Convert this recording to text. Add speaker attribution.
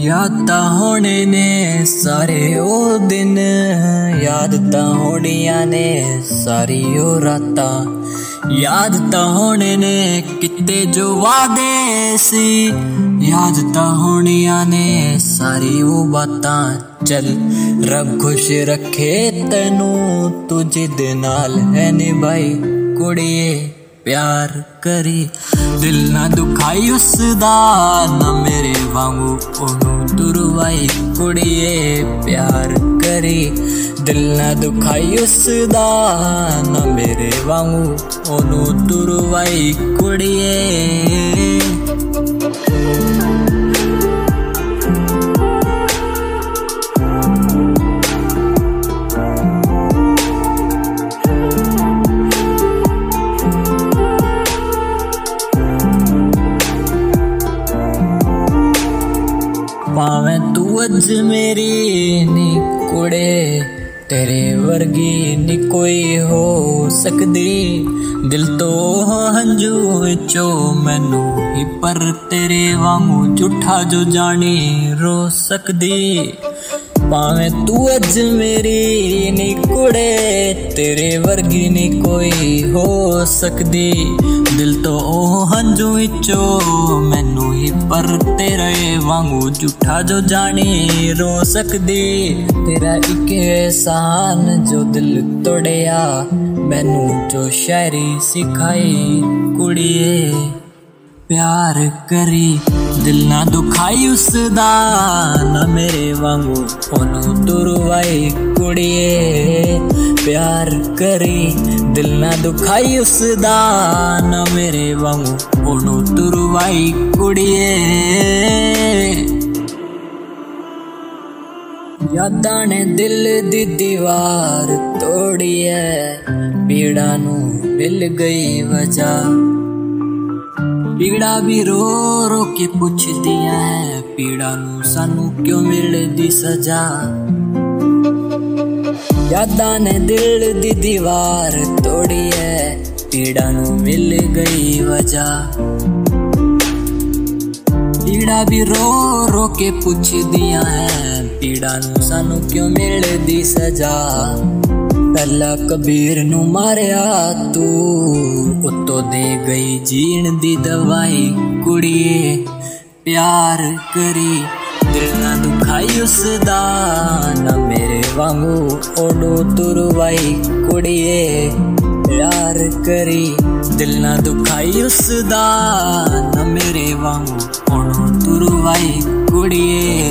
Speaker 1: ਯਾਦਾਂ ਹੋਣੇ ਨੇ ਸਾਰੇ ਉਹ ਦਿਨ। ਯਾਦ ਤਾਂ ਹੋਣੀਆਂ ਨੇ ਸਾਰੀ ਉਹ ਰਾਤਾਂ। ਯਾਦ ਤਾਂ ਹੋਣੇ ਨੇ ਕਿਤੇ ਜੋ ਵਾਦੇ ਸੀ। ਯਾਦ ਤਾਂ ਹੋਣੀਆਂ ਨੇ ਸਾਰੀ ਉਹ ਬਾਤਾਂ। ਚੱਲ ਰੱਬ ਖੁਸ਼ ਰੱਖੇ ਤੈਨੂੰ ਤੂੰ ਜਿੱਦ ਨਾਲ ਹੈ ਨਿਭਾਈ ਕੁੜੀਏ। ਪਿਆਰ ਕਰੀ। ਦਿਲ ਨਾ ਦੁਖਾਈ ਉਸ ਦਾ ਨਾ ਮੇਰੇ ਵਾਂਗੂ ਉਹਨੂੰ ਤੁਰਵਾਈ ਕੁੜੀਏ, ਪਿਆਰ ਕਰੀ। ਦਿਲ ਨਾ ਦੁਖਾਈ ਉਸ ਦਾ ਨਾ ਮੇਰੇ ਵਾਂਗੂ ਉਹਨੂੰ ਤੁਰਵਾਈ ਕੁੜੀਏ। ਭਾਵੇਂ ਤੂੰ ਅੱਜ ਮੇਰੀ ਨੀ ਕੁੜੇ, ਤੇਰੇ ਵਰਗੀ ਨੀ ਕੋਈ ਹੋ ਸਕਦੀ। ਦਿਲ ਤੋਂ ਹੰਝੂ ਵਿੱਚੋਂ ਮੈਨੂੰ ਹੀ, ਪਰ ਤੇਰੇ ਵਾਂਗੂ ਝੂਠਾ ਜੋ ਜਾਣੀ ਰੋ ਸਕਦੀ। ਭਾਵੇਂ ਤੂੰ ਅੱਜ ਮੇਰੀ ਨੀ ਕੁੜੇ, ਤੇਰੇ ਵਰਗੀ ਨੀ ਕੋਈ ਹੋ ਸਕਦੀ। ਦਿਲ ਤੋਂ ਉਹ ਹੰਝੂ ਵਿੱਚੋਂ ਮੈਨੂੰ ਹੀ, ਪਰ ਤੇਰੇ ਵਾਂਗੂ ਝੂਠਾ ਜੋ ਜਾਣੀ ਰੋ ਸਕਦੀ। ਤੇਰਾ ਇੱਕ ਇਹਸਾਨ ਜੋ ਦਿਲ ਤੋੜਿਆ, ਮੈਨੂੰ ਜੋ ਸ਼ਾਇਰੀ ਸਿਖਾਈ। ਕੁੜੀਏ, ਪਿਆਰ ਕਰੀ, ਦਿਲ ਨਾ ਦੁਖਾਈ ਉਸ ਦਾ ਨਾ ਮੇਰੇ ਵਾਂਗੂ ਉਹਨੂੰ ਤੁਰਵਾਈ ਕੁੜੀਏ ਪਿਆਰ ਕਰੇ, ਦਿਲ ਨਾ ਦੁਖਾਈ ਉਸ ਦਾ ਨਾ ਮੇਰੇ ਵਾਂਗੂ ਉਹਨੂੰ ਤੁਰਵਾਈ ਕੁੜੀਏ। ਯਾਦਾਂ ਨੇ ਦਿਲ ਦੀ ਦੀਵਾਰ ਤੋੜੀ ਐ ਪੀੜਾ ਨੂੰ ਮਿਲ ਗਈ ਵਜਾ ਪੀੜਾ ਵੀ ਰੋ ਰੋ ਕੇ ਪੁੱਛਦੀ ਹੈ ਪੀੜਾ ਨੂੰ ਸਾਨੂੰ ਕਿਉਂ ਮਿਲਦੀ ਸਜ਼ਾ? ਯਾਦਾਂ ਨੇ ਦਿਲ ਦੀ ਦੀਵਾਰ ਤੋੜੀ ਹੈ ਪੀੜਾ ਨੂੰ ਮਿਲ ਗਈ ਵਜ੍ਹਾ। ਪੀੜਾ ਵੀ ਰੋ ਰੋ ਕੇ ਪੁੱਛਦੀਆਂ ਹੈ ਪੀੜਾ ਨੂੰ ਸਾਨੂੰ ਕਿਉਂ ਮਿਲਦੀ ਸਜ਼ਾ? ਪਹਿਲਾ ਕਬੀਰ ਨੂੰ ਮਾਰਿਆ ਤੂੰ, ਉਤੋਂ ਦੇ ਗਈ ਜੀਣ ਦੀ ਦਵਾਈ ਕੁੜੀਏ, ਪਿਆਰ ਕਰੀ, ਦਿਲ ਨਾ ਦੁਖਾਈ ਉਸ ਦਾ, ਨਾ ਮੇਰੇ ਵਾਂਗੂ ਉਹਨੂੰ ਤੁਰਵਾਈ ਕੁੜੀਏ ਪਿਆਰ ਕਰੀ ਦਿਲ ਨਾ ਦੁਖਾਈ ਉਸ ਦਾ ਨਾ ਮੇਰੇ ਵਾਂਗੂ ਉਹਨੂੰ ਤੁਰਵਾਈ ਕੁੜੀਏ